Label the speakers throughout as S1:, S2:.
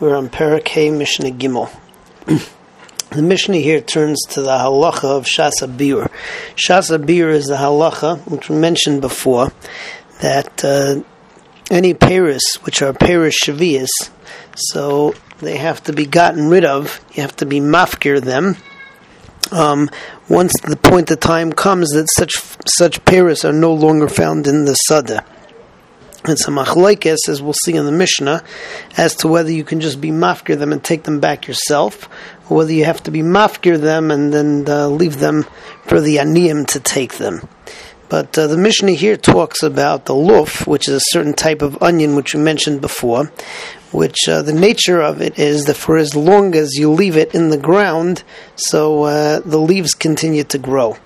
S1: We're on Parakeh Mishnah Gimel. the Mishnah here turns to the halacha of Shasa Bir. Shasa Bir is the halacha, which we mentioned before, that uh, any Paris, which are Paris Shavias, so they have to be gotten rid of, you have to be mafkir them. Um, once the point of time comes that such such Paris are no longer found in the Sada. It's a machlekes, as we'll see in the Mishnah, as to whether you can just be mafkir them and take them back yourself, or whether you have to be mafkir them and then uh, leave them for the aniyim to take them. But uh, the Mishnah here talks about the luf, which is a certain type of onion, which we mentioned before, which uh, the nature of it is that for as long as you leave it in the ground, so uh, the leaves continue to grow.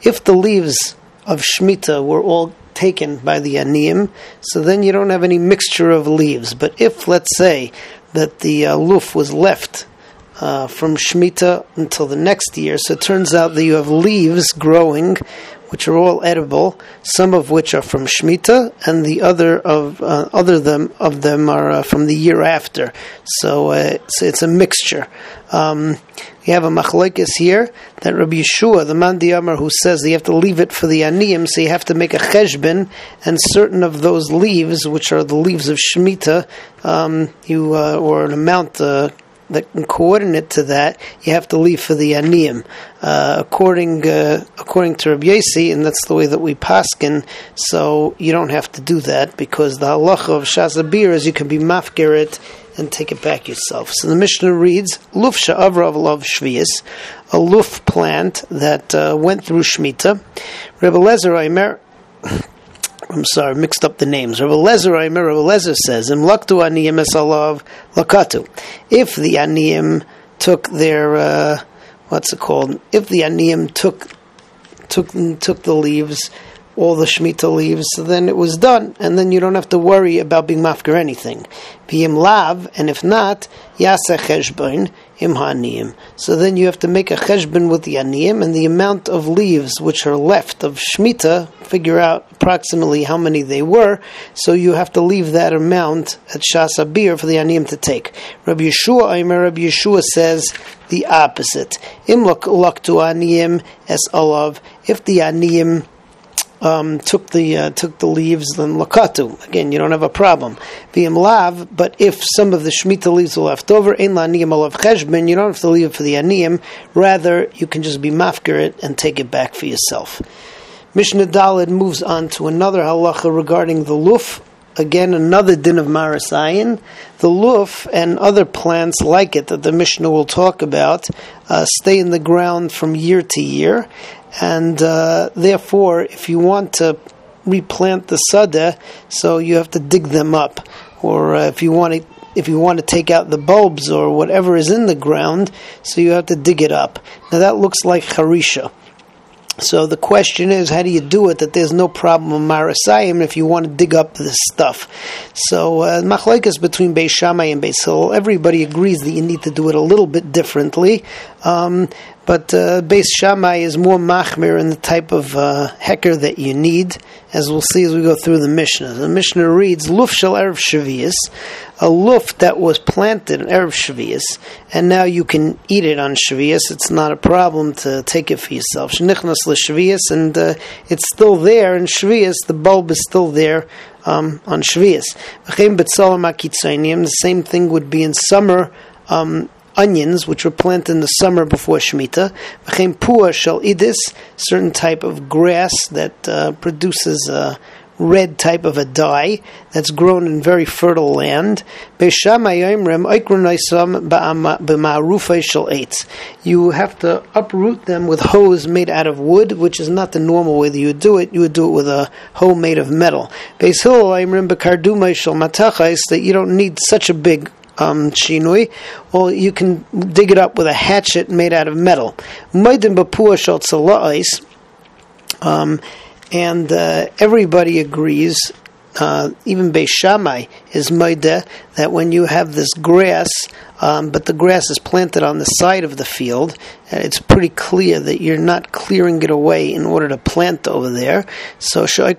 S1: If the leaves of Shemitah were all taken by the aniyim, so then you don't have any mixture of leaves. But if, let's say, that the uh, luf was left uh, from Shemitah until the next year, so it turns out that you have leaves growing, which are all edible, some of which are from Shemitah, and the other of uh, other them of them are uh, from the year after. So uh, it's, a mixture. Um, have a machlekes here that Rabbi Yeshua, the Mandi Amar, who says that you have to leave it for the aniyim, so you have to make a cheshbon, and certain of those leaves, which are the leaves of Shemitah, um, you uh, or an amount that coordinate to that, you have to leave for the aniyim. Uh, according uh, according to Rabbi Yossi, and that's the way that we paskin. So you don't have to do that because the halacha of shazabir is you can be mafkir and take it back yourself. So the Mishnah reads, Luf sha'avra love shvius, a luf plant that uh, went through Shemitah. Rebbe Lezer Aimer, I'm sorry, mixed up the names. Rebbe Lezer Aimer, Rebbe Lezer says, Im laktu aniyim esalav lakatu. If the aniyim took their, uh, what's it called? If the aniyim took, took, took the leaves, all the Shemitah leaves, so then it was done, and then you don't have to worry about being mafker anything. V'im lav, and if not, yaseh cheshbon im ha'aniyim. So then you have to make a cheshbon with the aniyim, and the amount of leaves which are left of Shemitah, figure out approximately how many they were, so you have to leave that amount at Shas Bir for the aniyim to take. Rabbi Yeshua, Aimer, Rabbi Yeshua says the opposite. Im laktu aniyim es olav, if the aniyim um, took the uh, took the leaves, then lakatu. Again, you don't have a problem. V'im lav, but if some of the shemitah leaves are left over, ein la'aniyim alav cheshbon, you don't have to leave it for the aniyim. Rather, you can just be mafker it and take it back for yourself. Mishnah Dalid moves on to another halacha regarding the luf. Again, another din of marasayin. The luf and other plants like it that the Mishnah will talk about uh, stay in the ground from year to year, and uh, therefore, if you want to replant the sada, so you have to dig them up, or uh, if you want to. If you want to take out the bulbs or whatever is in the ground, so you have to dig it up. Now that looks like harisha. So the question is, how do you do it that there's no problem marasayim if you want to dig up this stuff? So uh, between Beis Shammai and Beis Hillel, everybody agrees that you need to do it a little bit differently. Um, but uh, Shammai is more machmir in the type of uh, heker that you need, as we'll see as we go through the Mishnah. The Mishnah reads, Luf shel Erev Shavias, a luf that was planted in Erev Shavias, and now you can eat it on Shavias. It's not a problem to take it for yourself. Shenichnas Shavias, and uh, it's still there in Shavias, the bulb is still there um, on Shavias. The same thing would be in summer um, onions, which were planted in the summer before Shemitah. V'chein pua shel idis, certain type of grass that uh, produces a red type of a dye that's grown in very fertile land. You have to uproot them with hoes made out of wood, which is not the normal way that you would do it. You would do it with a hoe made of metal. That you don't need such a big um, shinui, or you can dig it up with a hatchet made out of metal. Um, and uh, everybody agrees uh, even Beis Shammai is moide that when you have this grass, um, but the grass is planted on the side of the field, uh, it's pretty clear that you're not clearing it away in order to plant over there. So you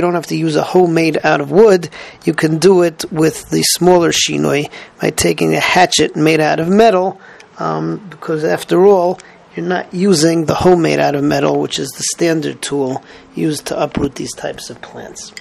S1: don't have to use a hoe made out of wood. You can do it with the smaller shinoi by taking a hatchet made out of metal, um, because after all, you're not using the hoe made out of metal, which is the standard tool used to uproot these types of plants.